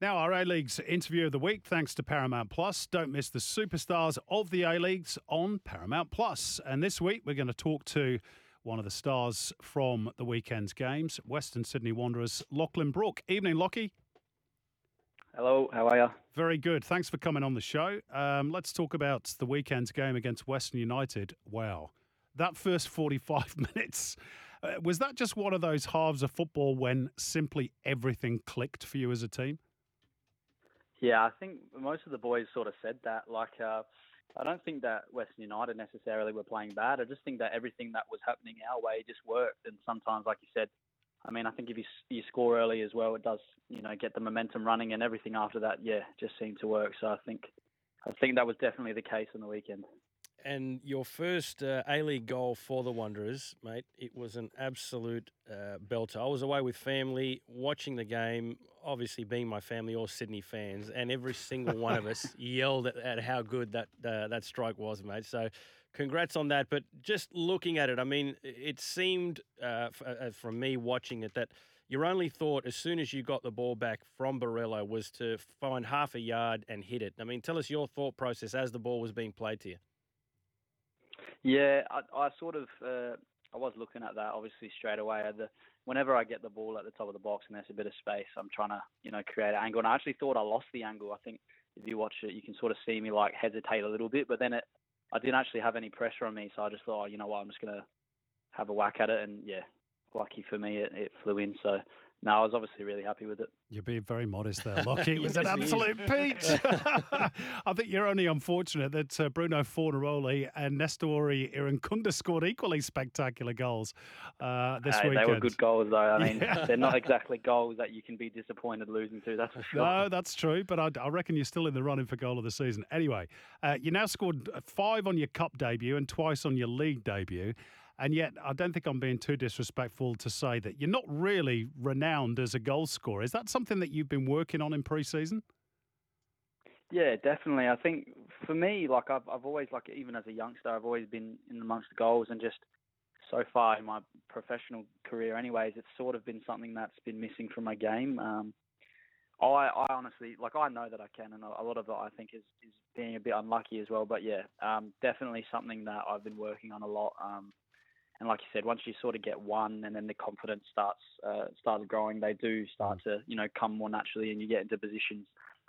Now, our A League's interview of the week, thanks to Paramount Plus. Don't miss the superstars of the A Leagues on Paramount Plus. And this week, we're going to talk to one of the stars from the weekend's games, Western Sydney Wanderers, Lachlan Brook. Evening, Lockie. Hello, how are you? Very good. Thanks for coming on the show. Um, let's talk about the weekend's game against Western United. Wow. That first 45 minutes, uh, was that just one of those halves of football when simply everything clicked for you as a team? Yeah, I think most of the boys sort of said that. Like, uh, I don't think that Western United necessarily were playing bad. I just think that everything that was happening our way just worked. And sometimes, like you said, I mean, I think if you you score early as well, it does you know get the momentum running, and everything after that, yeah, just seemed to work. So I think I think that was definitely the case on the weekend. And your first uh, A League goal for the Wanderers, mate, it was an absolute uh, belter. I was away with family watching the game, obviously being my family all Sydney fans, and every single one of us yelled at, at, how good that uh, that strike was, mate. So, congrats on that. But just looking at it, I mean, it seemed uh, uh, from me watching it that your only thought as soon as you got the ball back from Borrello was to find half a yard and hit it. I mean, tell us your thought process as the ball was being played to you. Yeah, I, I sort of uh, I was looking at that obviously straight away. The, whenever I get the ball at the top of the box and there's a bit of space, I'm trying to you know create an angle. And I actually thought I lost the angle. I think if you watch it, you can sort of see me like hesitate a little bit, but then it I didn't actually have any pressure on me, so I just thought, oh, you know what, I'm just gonna have a whack at it, and yeah, lucky for me, it, it flew in. So no, I was obviously really happy with it. You're being very modest there, Lockie. It was an absolute peach. I think you're only unfortunate that uh, Bruno Fornaroli and Nestory Irankunda scored equally spectacular goals uh, this hey, weekend. They were good goals, though. I mean, yeah. they're not exactly goals that you can be disappointed losing to, that's for sure. No, that's true, but I, I reckon you're still in the running for goal of the season. Anyway, uh, you now scored five on your cup debut and twice on your league debut. And yet, I don't think I'm being too disrespectful to say that you're not really renowned as a goal scorer. Is that something that you've been working on in pre-season? Yeah, definitely. I think for me, like I've I've always like even as a youngster, I've always been in amongst the goals, and just so far in my professional career, anyways, it's sort of been something that's been missing from my game. Um, I, I honestly like I know that I can, and a lot of it I think is is being a bit unlucky as well. But yeah, um, definitely something that I've been working on a lot. Um, and like you said, once you sort of get one, and then the confidence starts uh, starts growing, they do start to you know come more naturally, and you get into positions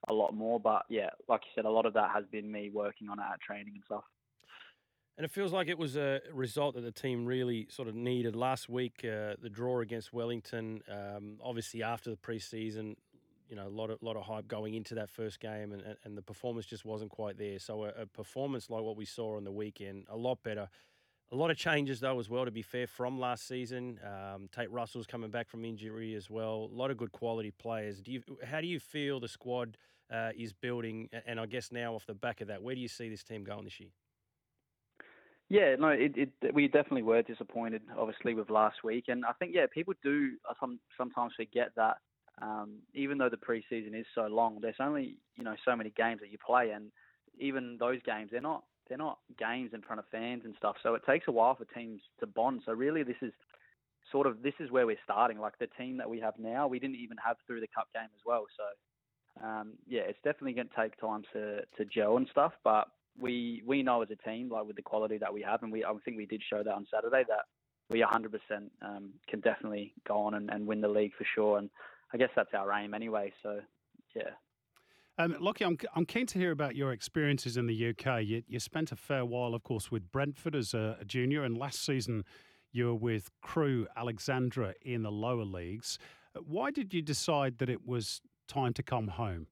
a lot more. But yeah, like you said, a lot of that has been me working on it at training and stuff. And it feels like it was a result that the team really sort of needed last week. Uh, the draw against Wellington, um, obviously after the preseason, you know, a lot of lot of hype going into that first game, and, and the performance just wasn't quite there. So a, a performance like what we saw on the weekend, a lot better a lot of changes, though, as well, to be fair, from last season. Um, Tate Russell's coming back from injury as well. A lot of good quality players. Do you, how do you feel the squad uh, is building? And I guess now, off the back of that, where do you see this team going this year? Yeah, no, it, it, we definitely were disappointed, obviously, with last week, and I think yeah, people do uh, some sometimes forget that um, even though the preseason is so long, there's only you know so many games that you play, and even those games they're not they're not games in front of fans and stuff. So it takes a while for teams to bond. So really, this is sort of this is where we're starting. Like the team that we have now, we didn't even have through the cup game as well. So um, yeah, it's definitely going to take time to to gel and stuff. But we we know as a team, like with the quality that we have, and we I think we did show that on Saturday that we 100% um, can definitely go on and, and win the league for sure. And I guess that's our aim anyway. So yeah, um, Lockie, I'm, I'm keen to hear about your experiences in the UK. You, you spent a fair while, of course, with Brentford as a, a junior, and last season you were with Crewe Alexandra in the lower leagues. Why did you decide that it was time to come home?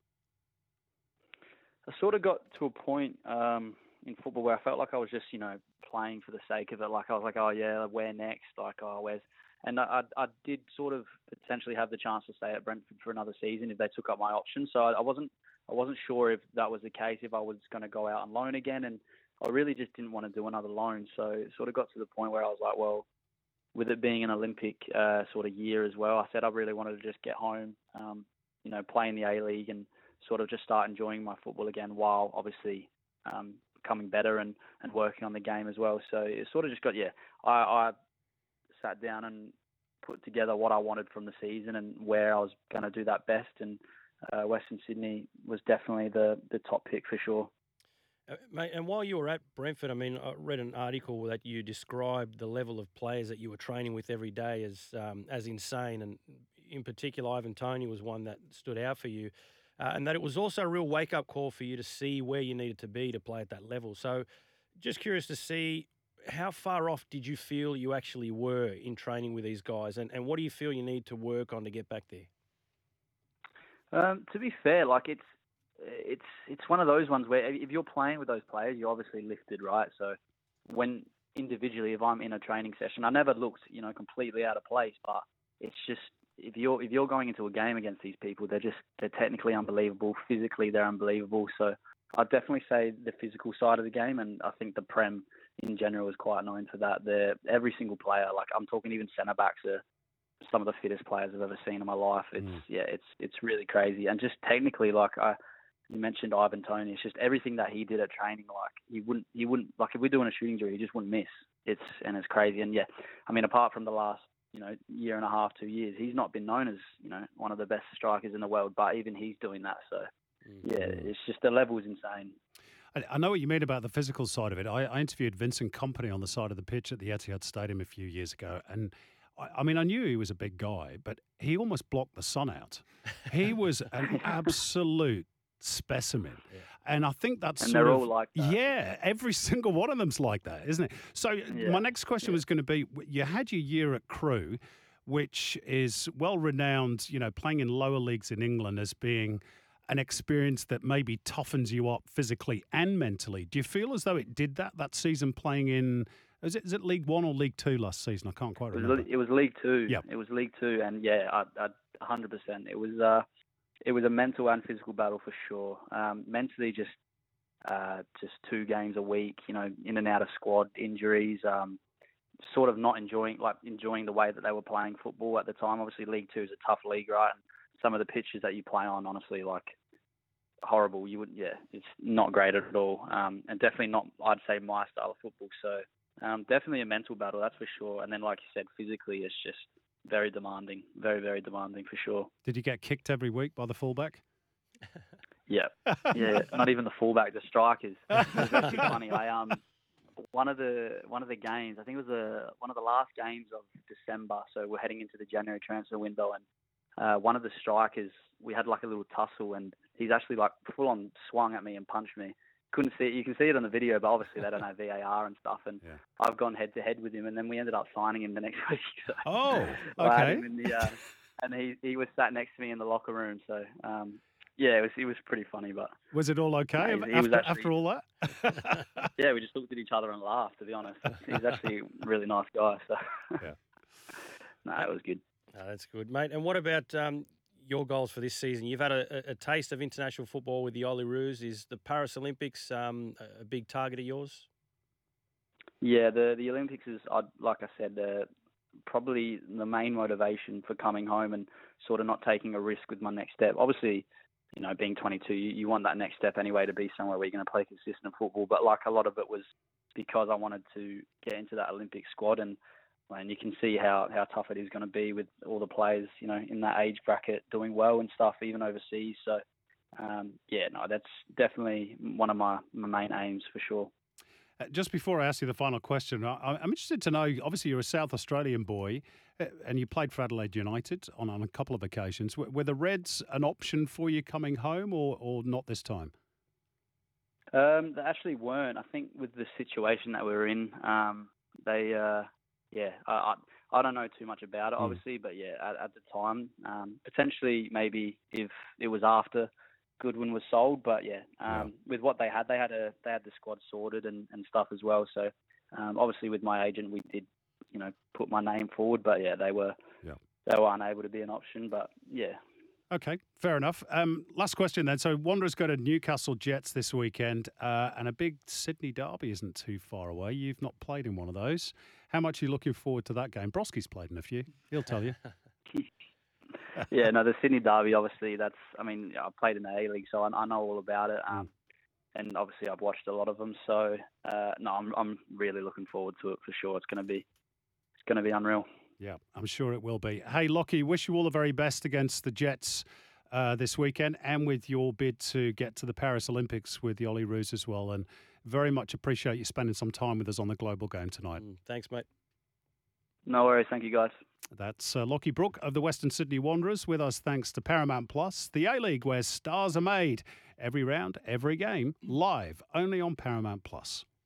I sort of got to a point um, in football where I felt like I was just, you know, playing for the sake of it. Like I was like, oh yeah, where next? Like, oh, where's and I, I, I did sort of potentially have the chance to stay at Brentford for another season if they took up my option. So I, I wasn't I wasn't sure if that was the case, if I was going to go out on loan again, and I really just didn't want to do another loan. So it sort of got to the point where I was like, well, with it being an Olympic uh, sort of year as well, I said I really wanted to just get home, um, you know, play in the A League and sort of just start enjoying my football again while obviously um, better and, and working on the game as well. So it sort of just got, yeah, I, I sat down and put together what I wanted from the season and where I was going to do that best. And uh, Western Sydney was definitely the, the top pick for sure. Uh, mate, and while you were at Brentford, I mean, I read an article that you described the level of players that you were training with every day as um, as insane, and in particular, Ivan Toney was one that stood out for you, uh, and that it was also a real wake up call for you to see where you needed to be to play at that level. So, just curious to see how far off did you feel you actually were in training with these guys, and, and what do you feel you need to work on to get back there? Um, to be fair, like it's it's it's one of those ones where if you're playing with those players, you're obviously lifted, right? So when individually, if I'm in a training session, I never looked, you know, completely out of place, but it's just if you're if you're going into a game against these people, they're just they're technically unbelievable, physically they're unbelievable. So I'd definitely say the physical side of the game, and I think the Prem in general is quite known for that. They're every single player, like I'm talking even centre backs are some of the fittest players I've ever seen in my life. It's mm. yeah, it's it's really crazy, and just technically, like I you mentioned Ivan Toney, It's just everything that he did at training. Like he wouldn't, he wouldn't like if we're doing a shooting drill, he just wouldn't miss. It's and it's crazy. And yeah, I mean, apart from the last you know year and a half, two years, he's not been known as you know one of the best strikers in the world. But even he's doing that. So yeah, mm-hmm. it's just the level is insane. I know what you mean about the physical side of it. I, I interviewed Vincent Kompany on the side of the pitch at the Etihad Stadium a few years ago, and I mean, I knew he was a big guy, but he almost blocked the sun out. He was an absolute specimen. Yeah. And I think that's and they're of, all like that. Yeah, every single one of them's like that, isn't it? So uh, yeah. my next question yeah. was going to be: you had your year at Crewe, which is well renowned, you know, playing in lower leagues in England as being an experience that maybe toughens you up physically and mentally. Do you feel as though it did that that season playing in? Is it, is it League One or League Two last season? I can't quite remember. It was, it was League Two. Yeah, it was League Two, and yeah, I, I, 100%. It was. Uh, it was a mental and physical battle for sure. Um, mentally, just uh, just two games a week, you know, in and out of squad injuries, um, sort of not enjoying like enjoying the way that they were playing football at the time. Obviously, League Two is a tough league, right? And some of the pitches that you play on, honestly, like horrible. You would, yeah, it's not great at all, um, and definitely not. I'd say my style of football. So um, definitely a mental battle, that's for sure. And then, like you said, physically, it's just very demanding, very very demanding for sure. Did you get kicked every week by the fullback? yeah, yeah. Not even the fullback, the strikers. It was actually funny. I um one of the one of the games. I think it was the one of the last games of December. So we're heading into the January transfer window, and uh, one of the strikers we had like a little tussle, and he's actually like full on swung at me and punched me couldn't see it. You can see it on the video, but obviously they don't have VAR and stuff. And yeah. I've gone head to head with him, and then we ended up signing him the next week. So oh, okay. The, uh, and he he was sat next to me in the locker room. So um, yeah, it was it was pretty funny. But was it all okay yeah, he, after, actually, after all that? yeah, we just looked at each other and laughed. To be honest, he's actually a really nice guy. So yeah, no, it was good. Oh, that's good, mate. And what about um, your goals for this season? You've had a, a taste of international football with the Olyroos. Is the Paris Olympics um, a big target of yours? Yeah, the the Olympics is, like I said, probably the main motivation for coming home and sort of not taking a risk with my next step. Obviously, you know, being 22, you, you want that next step anyway to be somewhere where you're going to play consistent football. But like a lot of it was because I wanted to get into that Olympic squad and and you can see how, how tough it is going to be with all the players, you know, in that age bracket doing well and stuff, even overseas. So, um, yeah, no, that's definitely one of my, my main aims for sure. Uh, just before I ask you the final question, I, am interested to know. Obviously, you're a South Australian boy, uh, and you played for Adelaide United on, on a couple of occasions. Were, were the Reds an option for you coming home, or, or not this time? Um, they actually weren't. I think with the situation that we are in, um, they uh, yeah, I, I, I don't know too much about it, hmm. obviously, mm. but yeah, at, at the time, um, potentially maybe if it was after Goodwin was sold, but yeah, um, yeah, with what they had, they had a they had the squad sorted and, and stuff as well. So um, obviously, with my agent, we did you know, put my name forward. But yeah, they were Yeah. they were unable to be an option. But yeah, Okay, fair enough. Um, last question then. So Wanderers go to Newcastle Jets this weekend, uh, and a big Sydney derby isn't too far away. You've not played in one of those. How much are you looking forward to that game? Broski's played in a few. He'll tell you. yeah, no, the Sydney Derby, obviously, that's, I mean, I played in the A League, so I, I know all about it. Um, and obviously, I've watched a lot of them. So, uh, no, I'm, I'm really looking forward to it for sure. It's going to be, it's going to be unreal. Yeah, I'm sure it will be. Hey, Lockie, wish you all the very best against the Jets uh, this weekend and with your bid to get to the Paris Olympics with the Olyroos as well. And very much appreciate you spending some time with us on the global game tonight. Mm, Thanks, mate. No worries. Thank you, guys. That's uh, Lockie Brook of the Western Sydney Wanderers with us thanks to Paramount Plus, the A League where stars are made every round, every game, live only on Paramount Plus.